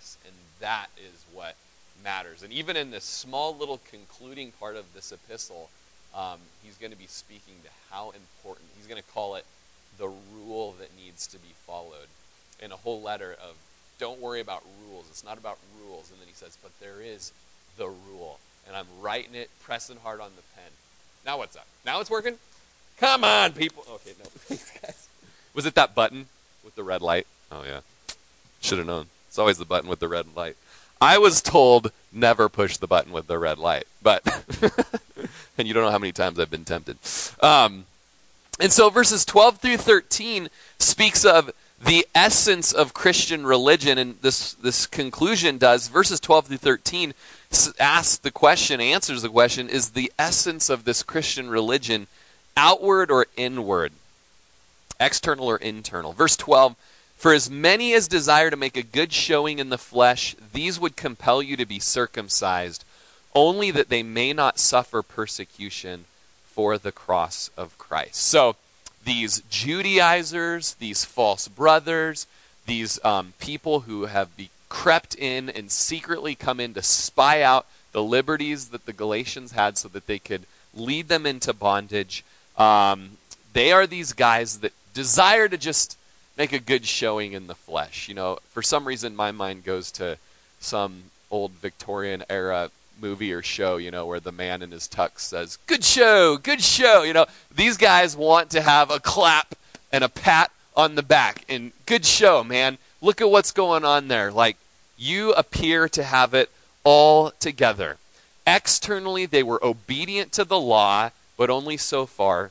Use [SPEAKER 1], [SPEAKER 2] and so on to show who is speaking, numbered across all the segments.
[SPEAKER 1] grace. And that is what matters. And even in this small little concluding part of this epistle, um, he's going to be speaking to how important. He's going to call it the rule that needs to be followed. In a whole letter of don't worry about rules. It's not about rules. And then he says, but there is the rule. And I'm writing it, pressing hard on the pen. Now what's up? Now it's working? Come on, people. Okay, no. Was it that button with the red light? Oh, yeah. Should have known. It's always the button with the red light. I was told never push the button with the red light, but and you don't know how many times I've been tempted. Um, and so verses 12 through 13 speaks of the essence of Christian religion, and this this conclusion does verses 12 through 13 asks the question, answers the question: Is the essence of this Christian religion outward or inward, external or internal? Verse 12. For as many as desire to make a good showing in the flesh, these would compel you to be circumcised, only that they may not suffer persecution for the cross of Christ. So, these Judaizers, these false brothers, these um, people who have be crept in and secretly come in to spy out the liberties that the Galatians had so that they could lead them into bondage. Um, they are these guys that desire to just make a good showing in the flesh. You know, for some reason, my mind goes to some old Victorian era movie or show, you know, where the man in his tux says, Good show, good show. You know, these guys want to have a clap and a pat on the back. And good show, man. Look at what's going on there. Like, you appear to have it all together. Externally, they were obedient to the law, but only so far.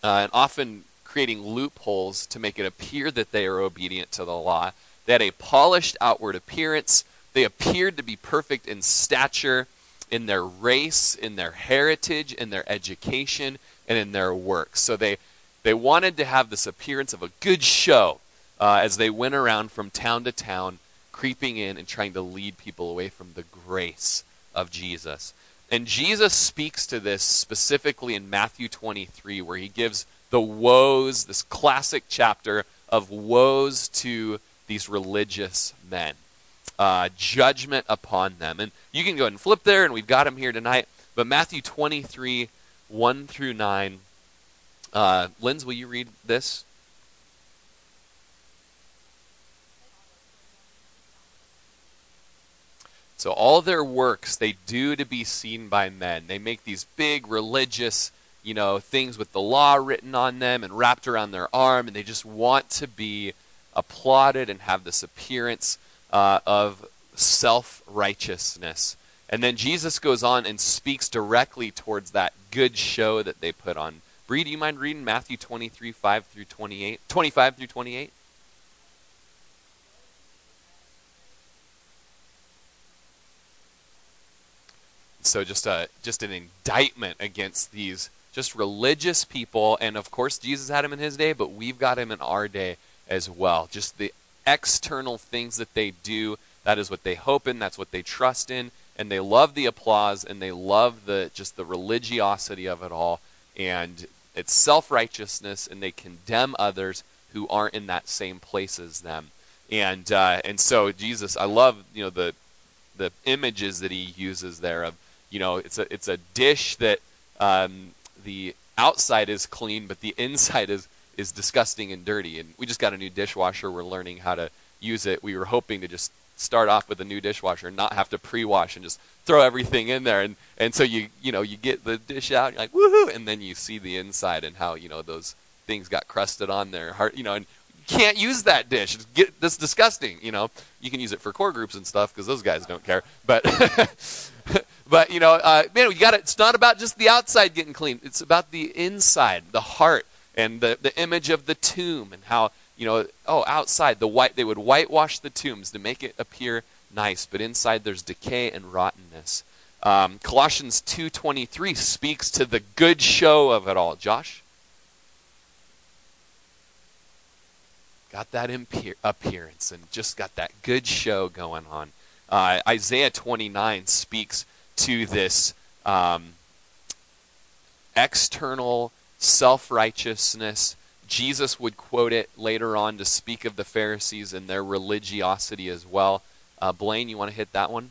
[SPEAKER 1] Uh, and often creating loopholes to make it appear that they are obedient to the law. They had a polished outward appearance. They appeared to be perfect in stature, in their race, in their heritage, in their education, and in their works. So they, they wanted to have this appearance of a good show uh, as they went around from town to town, creeping in and trying to lead people away from the grace of Jesus. And Jesus speaks to this specifically in Matthew 23, where he gives the woes, this classic chapter of woes to these religious men. Uh, judgment upon them. And you can go ahead and flip there, and we've got them here tonight. But Matthew 23, 1 through 9. Uh, Linz, will you read this? So, all their works they do to be seen by men. They make these big religious you know, things with the law written on them and wrapped around their arm, and they just want to be applauded and have this appearance uh, of self righteousness. And then Jesus goes on and speaks directly towards that good show that they put on. Bree, do you mind reading Matthew 23, 5 through 28? 25 through 28? So just a just an indictment against these just religious people. And of course, Jesus had him in his day, but we've got him in our day as well. Just the external things that they do, that is what they hope in, that's what they trust in. And they love the applause and they love the just the religiosity of it all. And it's self righteousness, and they condemn others who aren't in that same place as them. And uh, and so Jesus, I love you know the the images that he uses there of you know it's a it's a dish that um, the outside is clean, but the inside is is disgusting and dirty. And we just got a new dishwasher. We're learning how to use it. We were hoping to just start off with a new dishwasher and not have to pre-wash and just throw everything in there. And and so you you know you get the dish out, you're like woohoo, and then you see the inside and how you know those things got crusted on there. Hard, you know, and can't use that dish. It's get, that's disgusting. You know, you can use it for core groups and stuff because those guys don't care. But But you know, uh, man, we got It's not about just the outside getting clean. It's about the inside, the heart, and the the image of the tomb, and how you know, oh, outside the white they would whitewash the tombs to make it appear nice, but inside there's decay and rottenness. Um, Colossians two twenty three speaks to the good show of it all. Josh. Got that appearance and just got that good show going on. Uh, Isaiah 29 speaks to this um, external self righteousness. Jesus would quote it later on to speak of the Pharisees and their religiosity as well. Uh, Blaine, you want to hit that one?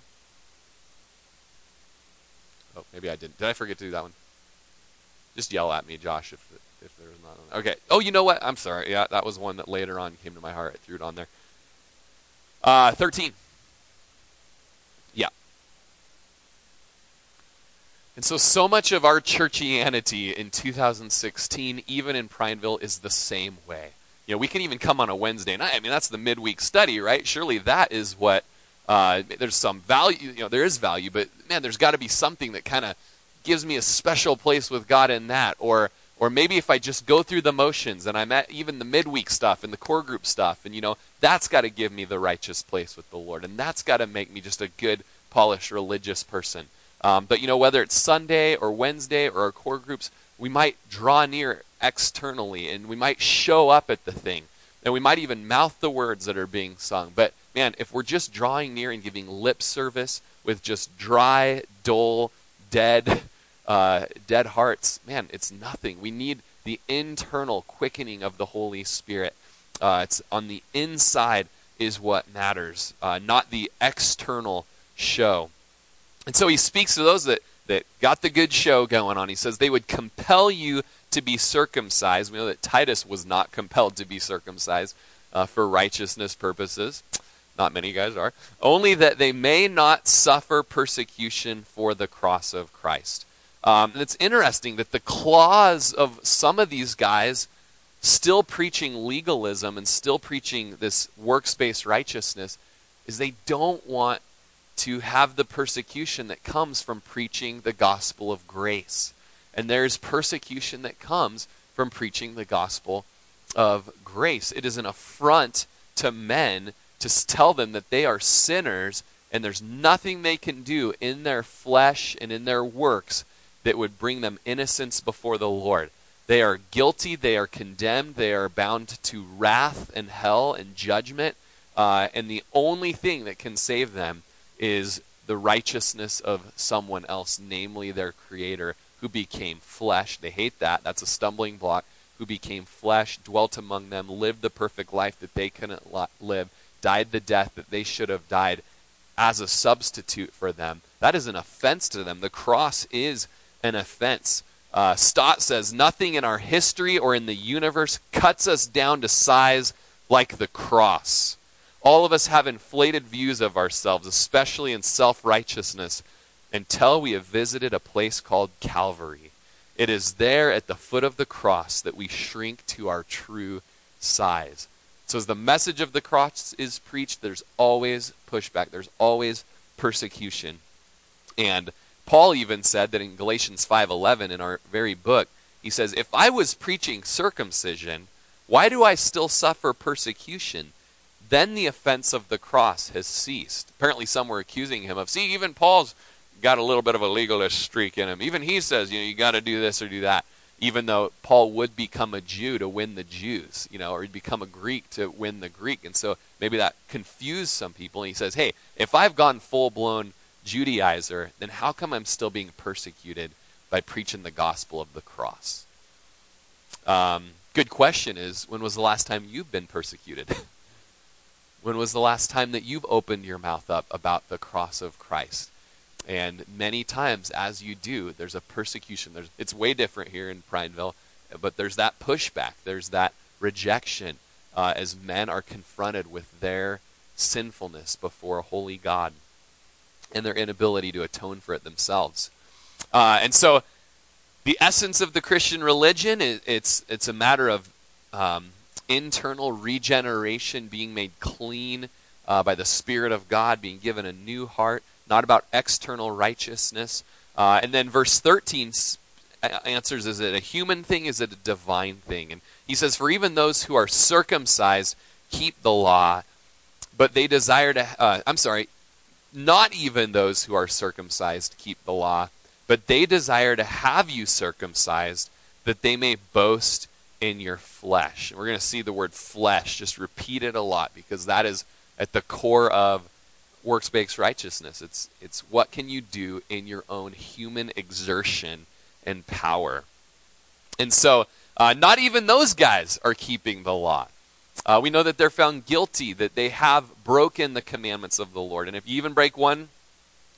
[SPEAKER 1] Oh, maybe I didn't. Did I forget to do that one? Just yell at me, Josh, if if there's not. One. Okay. Oh, you know what? I'm sorry. Yeah, that was one that later on came to my heart. I threw it on there. Uh, 13. Yeah. And so, so much of our churchianity in 2016, even in Prineville, is the same way. You know, we can even come on a Wednesday night. I mean, that's the midweek study, right? Surely that is what uh, there's some value. You know, there is value, but man, there's got to be something that kind of gives me a special place with God in that, or or maybe if I just go through the motions and I'm at even the midweek stuff and the core group stuff, and you know, that's got to give me the righteous place with the Lord, and that's got to make me just a good, polished religious person. Um, but you know, whether it's Sunday or Wednesday or our core groups, we might draw near externally and we might show up at the thing. And we might even mouth the words that are being sung. But man, if we're just drawing near and giving lip service with just dry, dull, dead, uh, dead hearts, man, it's nothing. We need the internal quickening of the Holy Spirit. Uh, it's on the inside is what matters, uh, not the external show. And so he speaks to those that, that got the good show going on. He says they would compel you to be circumcised. We know that Titus was not compelled to be circumcised uh, for righteousness purposes. Not many guys are. Only that they may not suffer persecution for the cross of Christ. Um, and it's interesting that the clause of some of these guys still preaching legalism and still preaching this works based righteousness is they don't want to have the persecution that comes from preaching the gospel of grace. And there's persecution that comes from preaching the gospel of grace. It is an affront to men to tell them that they are sinners and there's nothing they can do in their flesh and in their works that would bring them innocence before the Lord. They are guilty, they are condemned, they are bound to wrath and hell and judgment. Uh, and the only thing that can save them is the righteousness of someone else, namely their Creator, who became flesh. They hate that. That's a stumbling block. Who became flesh, dwelt among them, lived the perfect life that they couldn't live, died the death that they should have died as a substitute for them. That is an offense to them. The cross is an offense. Uh, Stott says, Nothing in our history or in the universe cuts us down to size like the cross. All of us have inflated views of ourselves, especially in self righteousness, until we have visited a place called Calvary. It is there at the foot of the cross that we shrink to our true size. So, as the message of the cross is preached, there's always pushback, there's always persecution. And Paul even said that in Galatians 5:11 in our very book, he says, "If I was preaching circumcision, why do I still suffer persecution? Then the offense of the cross has ceased." Apparently some were accusing him of, "See, even Paul's got a little bit of a legalist streak in him. Even he says, you know, you got to do this or do that." Even though Paul would become a Jew to win the Jews, you know, or he'd become a Greek to win the Greek. And so maybe that confused some people. And he says, "Hey, if I've gone full-blown Judaizer, then how come I'm still being persecuted by preaching the gospel of the cross? Um, good question is when was the last time you've been persecuted? when was the last time that you've opened your mouth up about the cross of Christ? And many times, as you do, there's a persecution. There's, it's way different here in Prineville, but there's that pushback. There's that rejection uh, as men are confronted with their sinfulness before a holy God and their inability to atone for it themselves. Uh, and so, the essence of the Christian religion is it's it's a matter of um, internal regeneration, being made clean uh, by the Spirit of God, being given a new heart, not about external righteousness. Uh, and then verse 13 answers is it a human thing is it a divine thing and he says for even those who are circumcised keep the law but they desire to uh, i'm sorry not even those who are circumcised keep the law, but they desire to have you circumcised, that they may boast in your flesh. And we're going to see the word flesh just repeated a lot because that is at the core of works based righteousness. It's, it's what can you do in your own human exertion and power. And so, uh, not even those guys are keeping the law. Uh, we know that they're found guilty, that they have broken the commandments of the Lord. And if you even break one,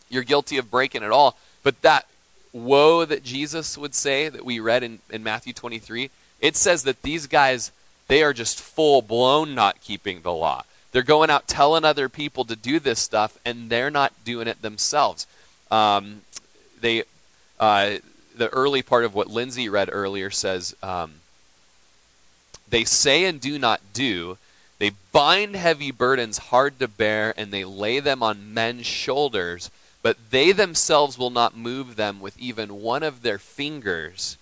[SPEAKER 1] you're guilty of breaking it all. But that woe that Jesus would say that we read in, in Matthew 23, it says that these guys, they are just full blown not keeping the law. They're going out telling other people to do this stuff, and they're not doing it themselves. Um, they, uh, the early part of what Lindsay read earlier says, um, they say and do not do. They bind heavy burdens hard to bear, and they lay them on men's shoulders, but they themselves will not move them with even one of their fingers.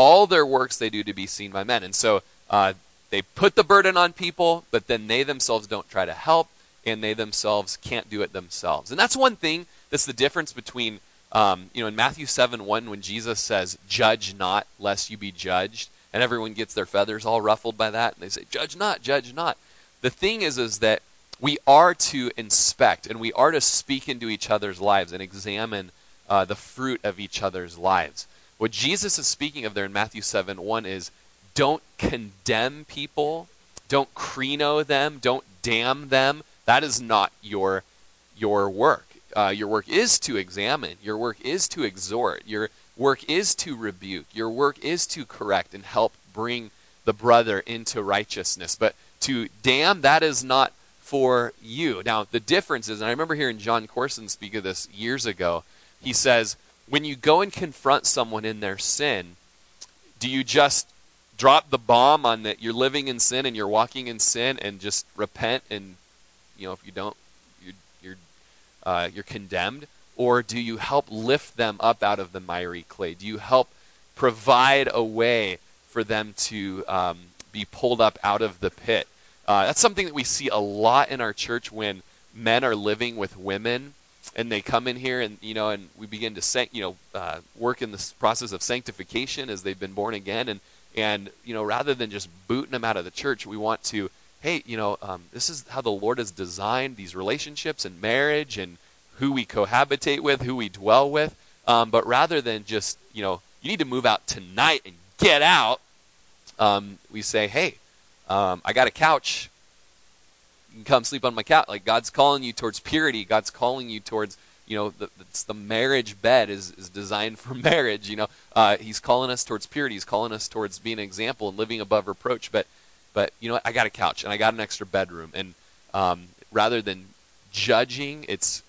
[SPEAKER 1] All their works they do to be seen by men. And so uh, they put the burden on people, but then they themselves don't try to help, and they themselves can't do it themselves. And that's one thing that's the difference between, um, you know, in Matthew 7 1, when Jesus says, Judge not, lest you be judged, and everyone gets their feathers all ruffled by that, and they say, Judge not, judge not. The thing is, is that we are to inspect and we are to speak into each other's lives and examine uh, the fruit of each other's lives. What Jesus is speaking of there in Matthew 7 1 is don't condemn people, don't krino them, don't damn them. That is not your your work. Uh, your work is to examine. Your work is to exhort. Your work is to rebuke. Your work is to correct and help bring the brother into righteousness. But to damn, that is not for you. Now, the difference is, and I remember hearing Jon Courson speak of this years ago. He says, when you go and confront someone in their sin, do you just drop the bomb on that you're living in sin and you're walking in sin and just repent and you know if you don't you're you're uh, you're condemned? Or do you help lift them up out of the miry clay? Do you help provide a way for them to um, be pulled up out of the pit? Uh, that's something that we see a lot in our church when men are living with women and they come in here and you know and we begin to san- you know uh, work in this process of sanctification as they've been born again and and, you know, rather than just booting them out of the church, we want to, hey, you know, um, this is how the Lord has designed these relationships and marriage and who we cohabitate with, who we dwell with. Um, but rather than just, you know, you need to move out tonight and get out, um, we say, hey, um, I got a couch. Come sleep on my couch. Like God's calling you towards purity. God's calling you towards you know, the, the marriage bed is, is designed for marriage. You know, uh, he's calling us towards purity. He's calling us towards being an example and living above reproach. But, but you know? I got a couch and I got an extra bedroom, and um, rather than judging, it's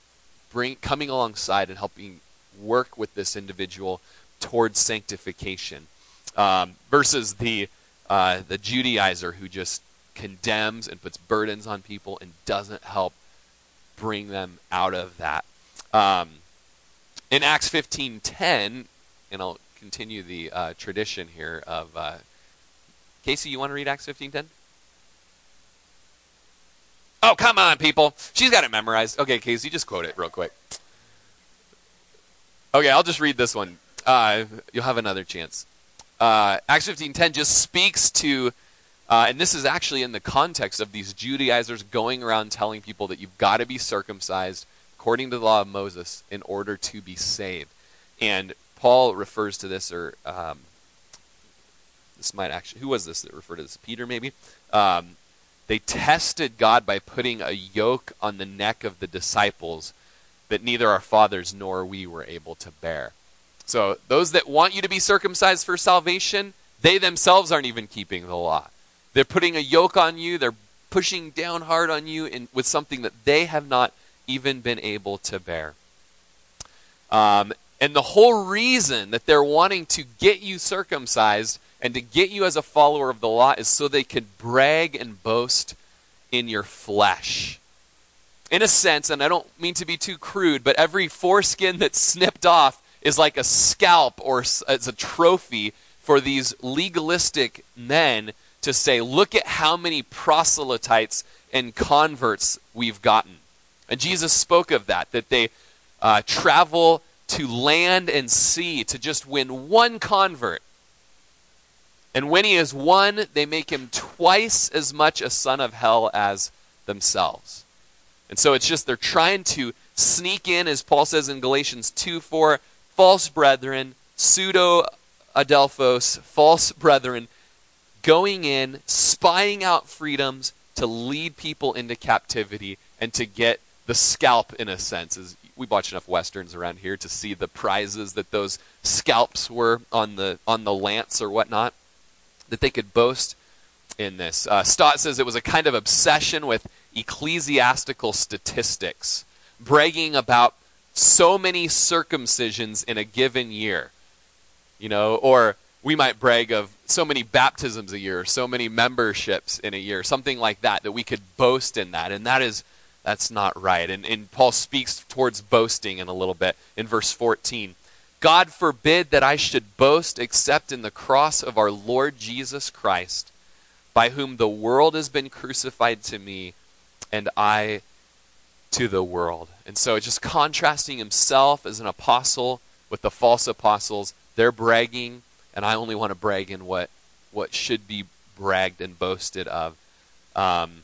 [SPEAKER 1] bring coming alongside and helping work with this individual towards sanctification, um, versus the uh, the Judaizer who just condemns and puts burdens on people and doesn't help bring them out of that. Um, in Acts 15:10, and I'll continue the uh, tradition here of uh, Casey. You want to read Acts 15:10? Oh, come on, people! She's got it memorized. Okay, Casey, just quote it real quick. Okay, I'll just read this one. Uh, you'll have another chance. Uh, Acts 15:10 just speaks to, uh, and this is actually in the context of these Judaizers going around telling people that you've got to be circumcised according to the law of Moses in order to be saved. And Paul refers to this, or um, this might actually, who was this that referred to this? Peter, maybe? Um, they tested God by putting a yoke on the neck of the disciples that neither our fathers nor we were able to bear. So, those that want you to be circumcised for salvation, they themselves aren't even keeping the law. They're putting a yoke on you, they're pushing down hard on you in, with something that they have not even been able to bear. Um, and the whole reason that they're wanting to get you circumcised and to get you as a follower of the law is so they could brag and boast in your flesh. In a sense, and I don't mean to be too crude, but every foreskin that's snipped off is like a scalp or it's a trophy for these legalistic men to say, look at how many proselytes and converts we've gotten. And Jesus spoke of that, that they uh, travel to land and sea to just win one convert. And when he is won, they make him twice as much a son of hell as themselves. And so it's just they're trying to sneak in, as Paul says in Galatians 2 4, false brethren, pseudo adelphos, false brethren, going in, spying out freedoms to lead people into captivity and to get the scalp, in a sense. As we watch enough westerns around here to see the prizes that those scalps were on the on the lance or whatnot, that they could boast in this. Uh, Stott says it was a kind of obsession with ecclesiastical statistics, bragging about so many circumcisions in a given year, you know, or we might brag of so many baptisms a year, so many memberships in a year, something like that, that we could boast in that. And that is, that's not right. And, and Paul speaks towards boasting in a little bit in verse 14. God forbid that I should boast except in the cross of our Lord Jesus Christ, by whom the world has been crucified to me, and I to the world. And so it's just contrasting himself as an apostle with the false apostles, they're bragging, and I only want to brag in what, what should be bragged and boasted of. Um,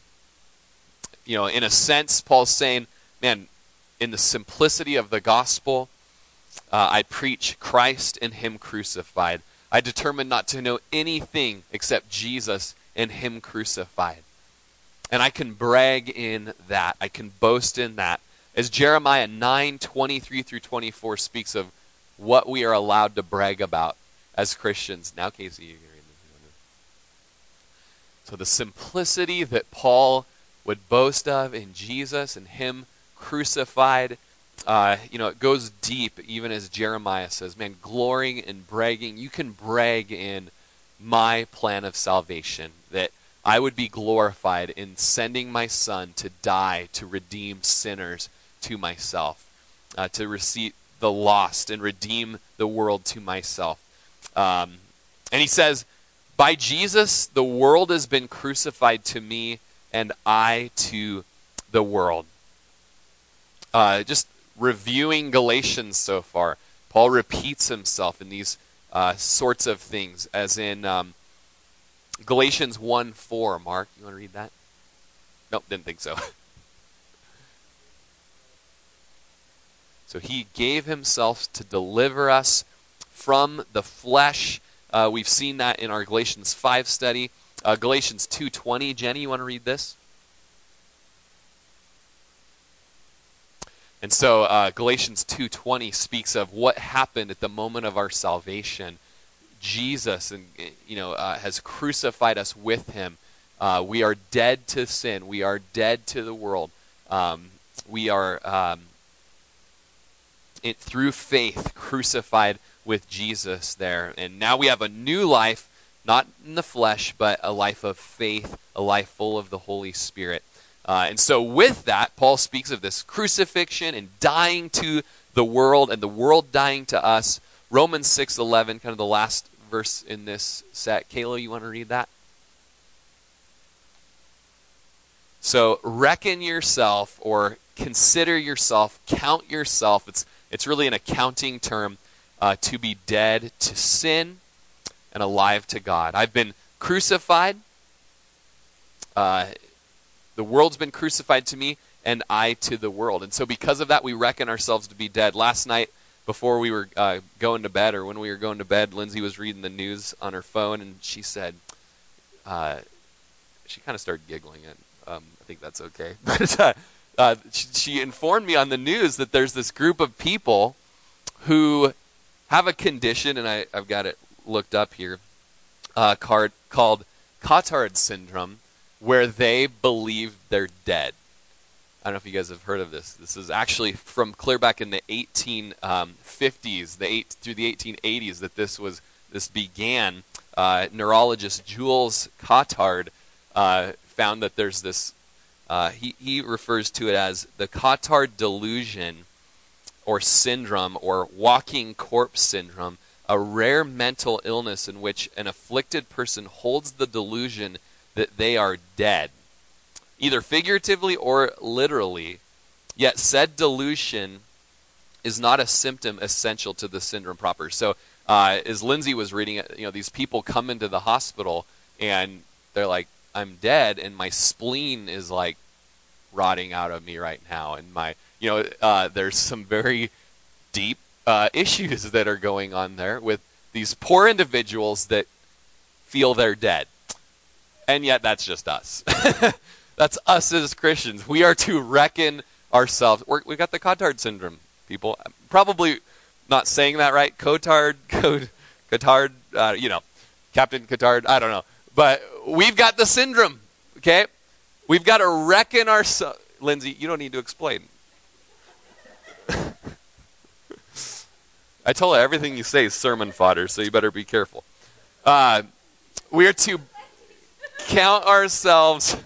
[SPEAKER 1] you know, in a sense, Paul's saying, man, in the simplicity of the gospel, uh, I preach Christ and Him crucified. I determined not to know anything except Jesus and Him crucified. And I can brag in that. I can boast in that. As Jeremiah 9 23 through 24 speaks of what we are allowed to brag about as Christians. Now, Casey, you can read this. So, the simplicity that Paul would boast of in Jesus and Him crucified, uh, you know, it goes deep, even as Jeremiah says, man, glorying and bragging. You can brag in my plan of salvation, that I would be glorified in sending my son to die to redeem sinners to myself, uh, to receive the lost and redeem the world to myself. Um, and he says, By Jesus, the world has been crucified to me, and I to the world. Uh, just reviewing Galatians so far, Paul repeats himself in these uh, sorts of things, as in um, Galatians 1 4. Mark, you want to read that? Nope, didn't think so. so he gave himself to deliver us from the flesh. Uh, we've seen that in our Galatians 5 study. Uh, Galatians 2.20. Jenny, you want to read this? And so uh, Galatians 2.20 speaks of what happened at the moment of our salvation Jesus and you know uh, has crucified us with Him. Uh, we are dead to sin. We are dead to the world. Um, we are um, it, through faith crucified with Jesus there, and now we have a new life, not in the flesh, but a life of faith, a life full of the Holy Spirit. Uh, and so, with that, Paul speaks of this crucifixion and dying to the world, and the world dying to us. Romans 6:11, kind of the last verse in this set. Kayla, you want to read that? So, reckon yourself or consider yourself, count yourself. It's it's really an accounting term uh, to be dead to sin and alive to God. I've been crucified. Uh, the world's been crucified to me, and I to the world. And so, because of that, we reckon ourselves to be dead. Last night, before we were uh, going to bed or when we were going to bed, Lindsay was reading the news on her phone and she said, uh, she kind of started giggling. And um, I think that's okay. But uh, uh, she, she, informed me on the news that there's this group of people who have a condition, and I, have got it looked up here, uh, card, called Cotard syndrome, where they believe they're dead. I don't know if you guys have heard of this. This is actually from clear back in the 1850s, um, the eight through the 1880s that this was this began. Uh, neurologist Jules Cotard uh, found that there's this. Uh, he he refers to it as the Cotard delusion, or syndrome, or walking corpse syndrome, a rare mental illness in which an afflicted person holds the delusion that they are dead either figuratively or literally. Yet said delusion is not a symptom essential to the syndrome proper. So, uh, as Lindsay was reading you know, these people come into the hospital and they're like, "I'm dead," and my spleen is like rotting out of me right now, and my, you know, uh, there's some very deep uh, issues that are going on there with these poor individuals that feel they're dead. And yet, that's just us. that's us as Christians. We are to reckon ourselves. We got the Cotard syndrome, people. Probably not saying that right. Cotard, Cotard, uh, you know, Captain Cotard, I don't know. But we've got the syndrome, okay? We've got to reckon ourselves. Lindsay, you don't need to explain. I told her everything you say is sermon fodder, so you better be careful. Uh, we are to count ourselves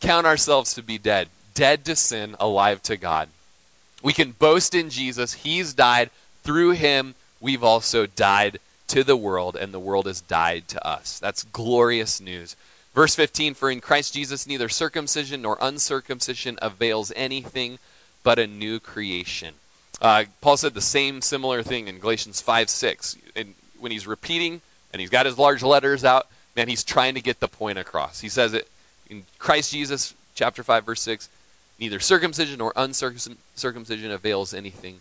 [SPEAKER 1] count ourselves to be dead, dead to sin, alive to God. We can boast in Jesus. He's died. Through him, we've also died to the world, and the world has died to us. That's glorious news. Verse 15 For in Christ Jesus, neither circumcision nor uncircumcision avails anything but a new creation. Uh, Paul said the same similar thing in Galatians 5 6. And when he's repeating and he's got his large letters out, man, he's trying to get the point across. He says it in Christ Jesus, chapter 5, verse 6 neither circumcision nor uncircumcision avails anything,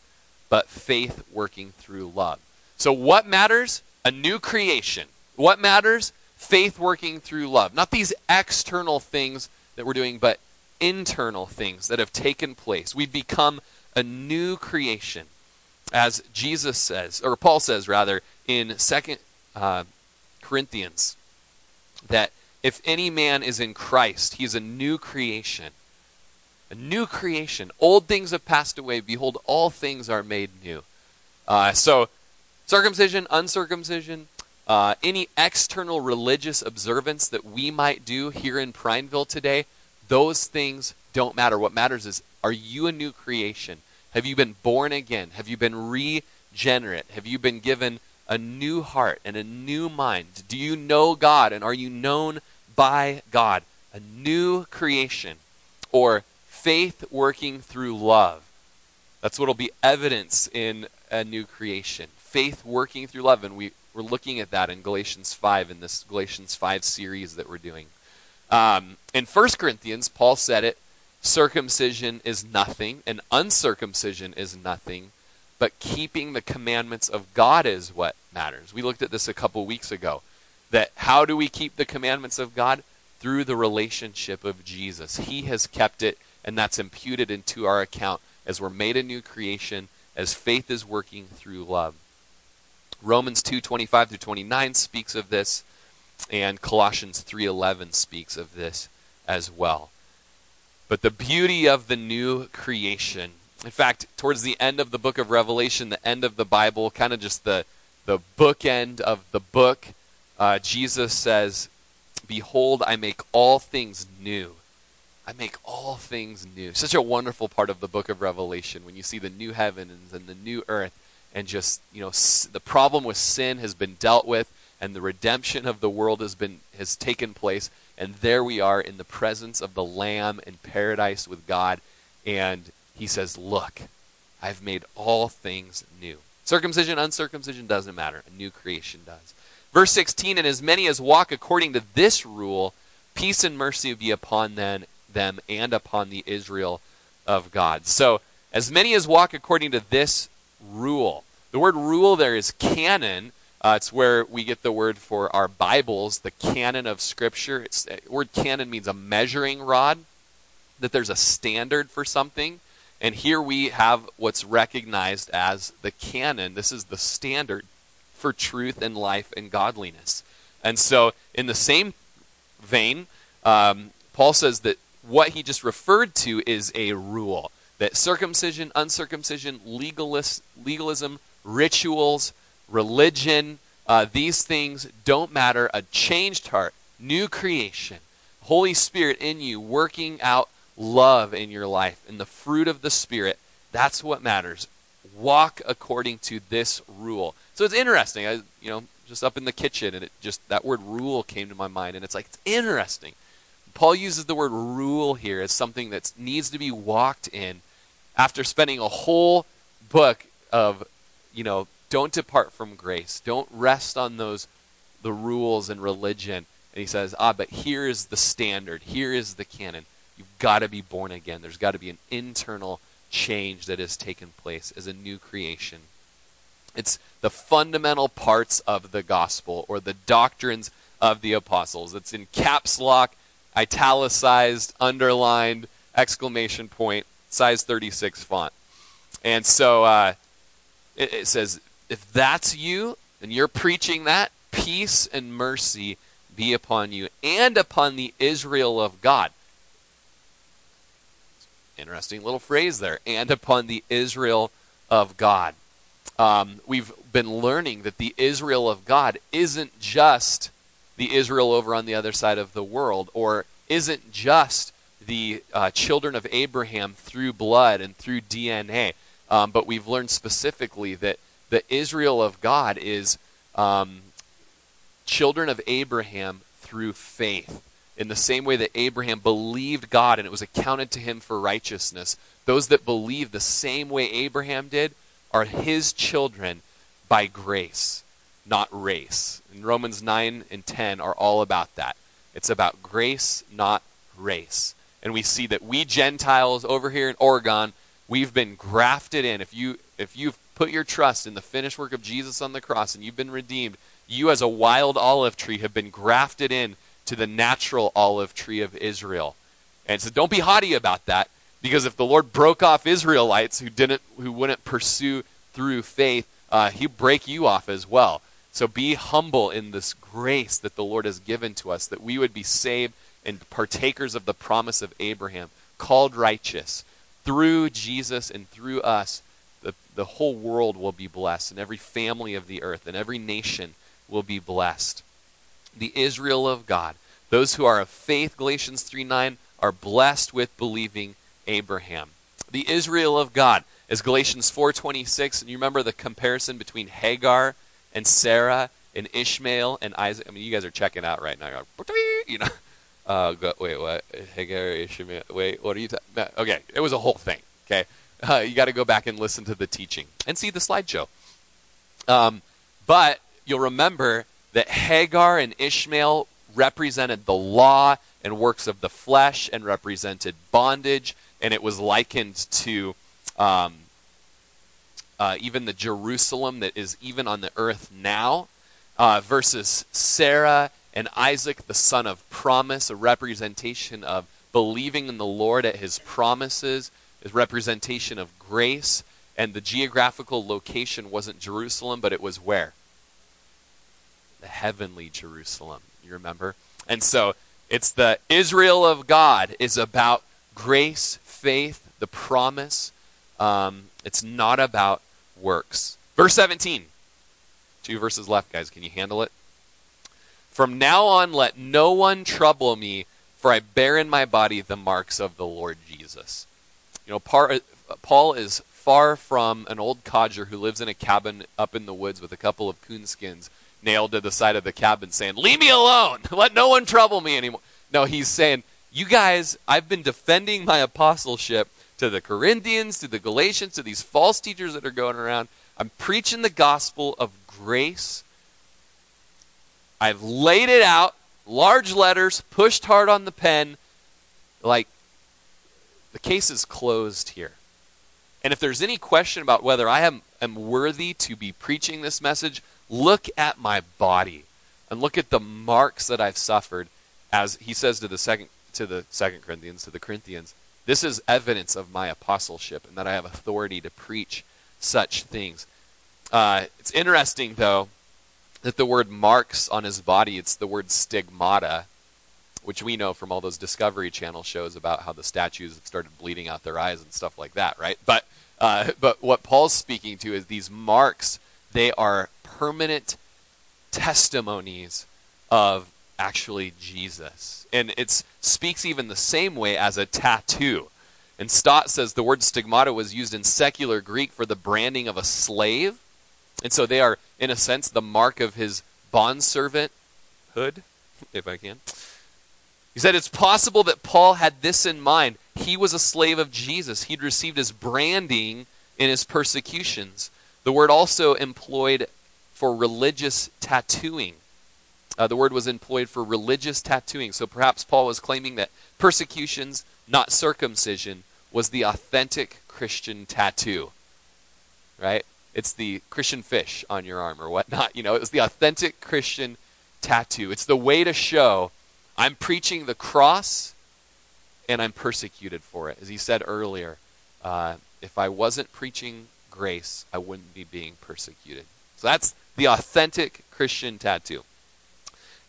[SPEAKER 1] but faith working through love. So, what matters? A new creation. What matters? Faith working through love. Not these external things that we're doing, but internal things that have taken place. We've become a new creation, as Jesus says, or Paul says rather, in Second uh, Corinthians, that if any man is in Christ, he is a new creation. A new creation. Old things have passed away. Behold, all things are made new. Uh, so, circumcision, uncircumcision, uh, any external religious observance that we might do here in Prineville today, those things don't matter. What matters is are you a new creation? Have you been born again? Have you been regenerate? Have you been given a new heart and a new mind? Do you know God and are you known by God? A new creation or faith working through love. That's what will be evidence in a new creation. Faith working through love. And we, we're looking at that in Galatians 5, in this Galatians 5 series that we're doing. Um, in 1 Corinthians, Paul said it circumcision is nothing, and uncircumcision is nothing, but keeping the commandments of God is what matters. We looked at this a couple weeks ago. That how do we keep the commandments of God? Through the relationship of Jesus. He has kept it, and that's imputed into our account as we're made a new creation, as faith is working through love. Romans 2:25 through 29 speaks of this, and Colossians 3:11 speaks of this as well. But the beauty of the new creation. In fact, towards the end of the book of Revelation, the end of the Bible, kind of just the, the bookend of the book, uh, Jesus says, Behold, I make all things new. I make all things new. Such a wonderful part of the book of Revelation when you see the new heavens and the new earth, and just, you know, the problem with sin has been dealt with, and the redemption of the world has been has taken place and there we are in the presence of the lamb in paradise with God and he says look i've made all things new. Circumcision uncircumcision doesn't matter. A new creation does. Verse 16 and as many as walk according to this rule peace and mercy be upon them, them and upon the israel of god. So as many as walk according to this rule the word rule there is canon uh, it's where we get the word for our Bibles, the canon of Scripture. It's, the uh, word canon means a measuring rod, that there's a standard for something. And here we have what's recognized as the canon. This is the standard for truth and life and godliness. And so, in the same vein, um, Paul says that what he just referred to is a rule that circumcision, uncircumcision, legalist, legalism, rituals, religion, uh, these things don't matter. A changed heart, new creation, Holy Spirit in you, working out love in your life, and the fruit of the Spirit. That's what matters. Walk according to this rule. So it's interesting. I, you know, just up in the kitchen, and it just that word rule came to my mind, and it's like it's interesting. Paul uses the word rule here as something that needs to be walked in after spending a whole book of, you know, don't depart from grace. Don't rest on those the rules and religion. And he says, ah, but here is the standard. Here is the canon. You've got to be born again. There's got to be an internal change that has taken place as a new creation. It's the fundamental parts of the gospel or the doctrines of the apostles. It's in caps lock, italicized, underlined, exclamation point, size 36 font. And so uh, it, it says, if that's you and you're preaching that, peace and mercy be upon you and upon the Israel of God. Interesting little phrase there. And upon the Israel of God. Um, we've been learning that the Israel of God isn't just the Israel over on the other side of the world, or isn't just the uh, children of Abraham through blood and through DNA. Um, but we've learned specifically that the Israel of God is um, children of Abraham through faith. In the same way that Abraham believed God and it was accounted to him for righteousness, those that believe the same way Abraham did are his children by grace, not race. And Romans 9 and 10 are all about that. It's about grace, not race. And we see that we Gentiles over here in Oregon, we've been grafted in. If you if you've put your trust in the finished work of Jesus on the cross and you've been redeemed, you as a wild olive tree have been grafted in to the natural olive tree of Israel. And so don't be haughty about that because if the Lord broke off Israelites who didn't who wouldn't pursue through faith, uh, he'd break you off as well. So be humble in this grace that the Lord has given to us, that we would be saved and partakers of the promise of Abraham, called righteous. Through Jesus and through us, the, the whole world will be blessed, and every family of the earth and every nation will be blessed. The Israel of God, those who are of faith, Galatians 3 9, are blessed with believing Abraham. The Israel of God, as Galatians 4:26, and you remember the comparison between Hagar and Sarah and Ishmael and Isaac. I mean, you guys are checking out right now. You're like, you know, uh, go, wait, what? Hagar, Ishmael. Wait, what are you? talking okay, it was a whole thing. Okay, uh, you got to go back and listen to the teaching and see the slideshow. Um, but you'll remember that Hagar and Ishmael represented the law and works of the flesh and represented bondage, and it was likened to um, uh, even the Jerusalem that is even on the earth now, uh, versus Sarah and Isaac, the son of promise, a representation of believing in the Lord at his promises, a representation of grace. And the geographical location wasn't Jerusalem, but it was where? The heavenly Jerusalem. You remember? And so it's the Israel of God is about grace, faith, the promise. Um, it's not about works. Verse 17. Two verses left, guys. Can you handle it? From now on, let no one trouble me, for I bear in my body the marks of the Lord Jesus. You know, Paul is far from an old codger who lives in a cabin up in the woods with a couple of coonskins nailed to the side of the cabin saying, Leave me alone! Let no one trouble me anymore. No, he's saying, You guys, I've been defending my apostleship to the Corinthians, to the Galatians, to these false teachers that are going around. I'm preaching the gospel of grace I've laid it out, large letters, pushed hard on the pen, like the case is closed here. And if there's any question about whether I am, am worthy to be preaching this message, look at my body and look at the marks that I've suffered as he says to the second to the second Corinthians, to the Corinthians, this is evidence of my apostleship and that I have authority to preach such things. Uh, it's interesting, though, that the word marks on his body, it's the word stigmata, which we know from all those Discovery Channel shows about how the statues have started bleeding out their eyes and stuff like that, right? But uh, but what Paul's speaking to is these marks. They are permanent testimonies of actually Jesus, and it speaks even the same way as a tattoo. And Stott says the word stigmata was used in secular Greek for the branding of a slave and so they are, in a sense, the mark of his bondservant hood, if I can. He said it's possible that Paul had this in mind. He was a slave of Jesus. He'd received his branding in his persecutions. The word also employed for religious tattooing. Uh, the word was employed for religious tattooing. So perhaps Paul was claiming that persecutions, not circumcision, was the authentic Christian tattoo. Right? It's the Christian fish on your arm or whatnot. You know, it was the authentic Christian tattoo. It's the way to show I'm preaching the cross and I'm persecuted for it. As he said earlier, uh, if I wasn't preaching grace, I wouldn't be being persecuted. So that's the authentic Christian tattoo.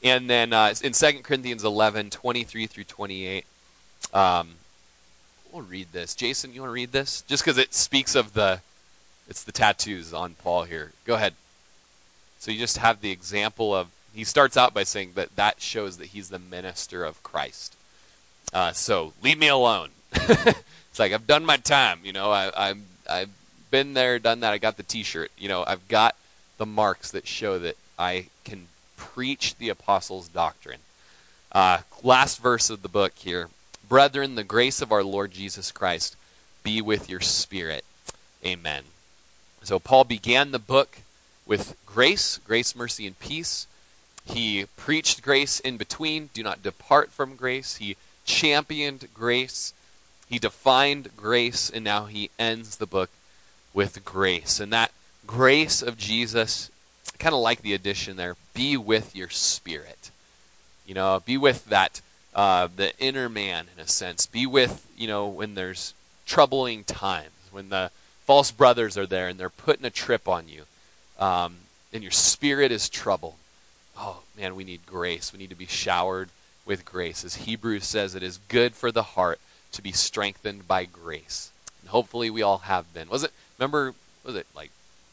[SPEAKER 1] And then uh, in 2 Corinthians 11, 23 through 28, um, we'll read this. Jason, you want to read this? Just because it speaks of the, it's the tattoos on Paul here. Go ahead. So you just have the example of, he starts out by saying that that shows that he's the minister of Christ. Uh, so leave me alone. it's like I've done my time. You know, I, I'm I've been there, done that. I got the T-shirt. You know, I've got the marks that show that I can preach the apostles' doctrine. Uh, last verse of the book here. Brethren, the grace of our Lord Jesus Christ be with your spirit. Amen. So Paul began the book with grace, grace, mercy, and peace. He preached grace in between. Do not depart from grace. He championed grace. He defined grace, and now he ends the book with grace. And that grace of Jesus, kind of like the addition there, be with your spirit. You know, be with that, uh, the inner man in a sense. Be with, you know, when there's troubling times, when the false brothers are there and they're putting a trip on you, um, and your spirit is troubled. Oh, man, we need grace. We need to be showered with grace. As Hebrews says, it is good for the heart to be strengthened by grace. And hopefully we all have been. Was it, remember, was it like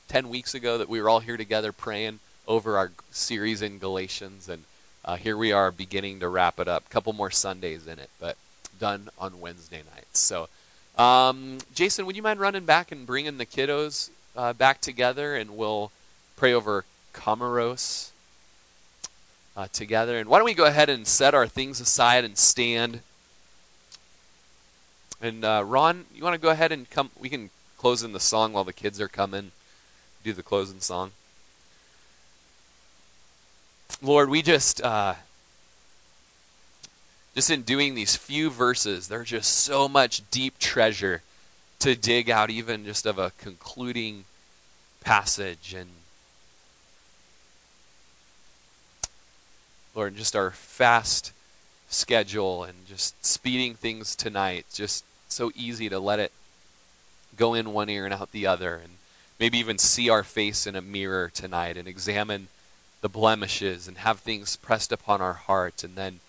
[SPEAKER 1] 10 weeks ago that we were all here together praying over our series in Galatians? And uh, here we are beginning to wrap it up. A couple more Sundays in it, but done on Wednesday nights. So, um, Jason, would you mind running back and bringing the kiddos uh, back together and we'll pray over Comoros uh, together. And why don't we go ahead and set our things aside and stand? And uh, Ron, you want to go ahead and come? We can close in the song while the kids are coming. Do the closing song. Lord, we just uh, just in doing these few verses, there's just so much deep treasure to dig out, even just of a concluding passage and Lord, just our fast schedule and just speeding things tonight, just so easy to let it go in one ear and out the other, and maybe even see our face in a mirror tonight and examine the blemishes and have things pressed upon our heart, and then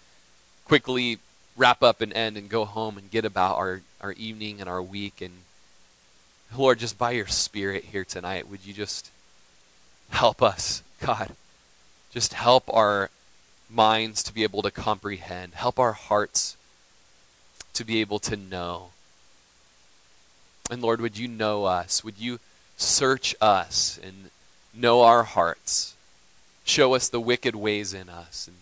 [SPEAKER 1] quickly wrap up and end and go home and get about our, our evening and our week. And Lord, just by your Spirit here tonight, would you just help us, God? Just help our minds to be able to comprehend. Help our hearts to be able to know. And Lord, would you know us? Would you search us and know our hearts? Show us the wicked ways in us. And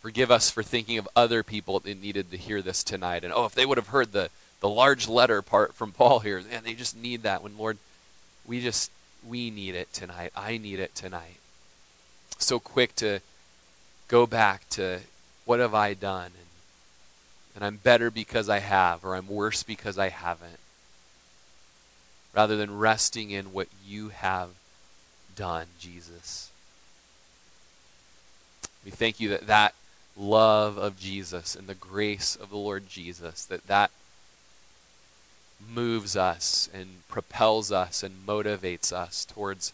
[SPEAKER 1] forgive us for thinking of other people that needed to hear this tonight. And oh, if they would have heard the, the large letter part from Paul here, man, they just need that. When, Lord, we just we need it tonight. I need it tonight. So quick to go back to what have I done? And, and I'm better because I have, or I'm worse because I haven't. Rather than resting in what you have done, Jesus. We thank you that that love of Jesus and the grace of the Lord Jesus, that that moves us and propels us and motivates us towards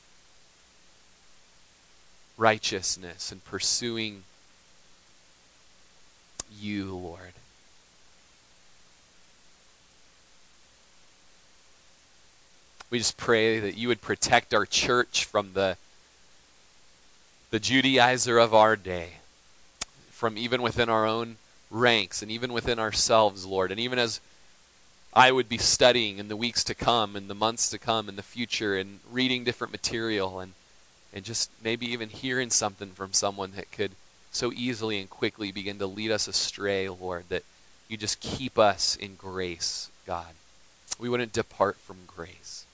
[SPEAKER 1] righteousness and pursuing you, Lord. We just pray that you would protect our church from the the Judaizer of our day, from even within our own ranks and even within ourselves, Lord. And even as I would be studying in the weeks to come and the months to come in the future and reading different material and and just maybe even hearing something from someone that could so easily and quickly begin to lead us astray, Lord, that you just keep us in grace, God. We wouldn't depart from grace.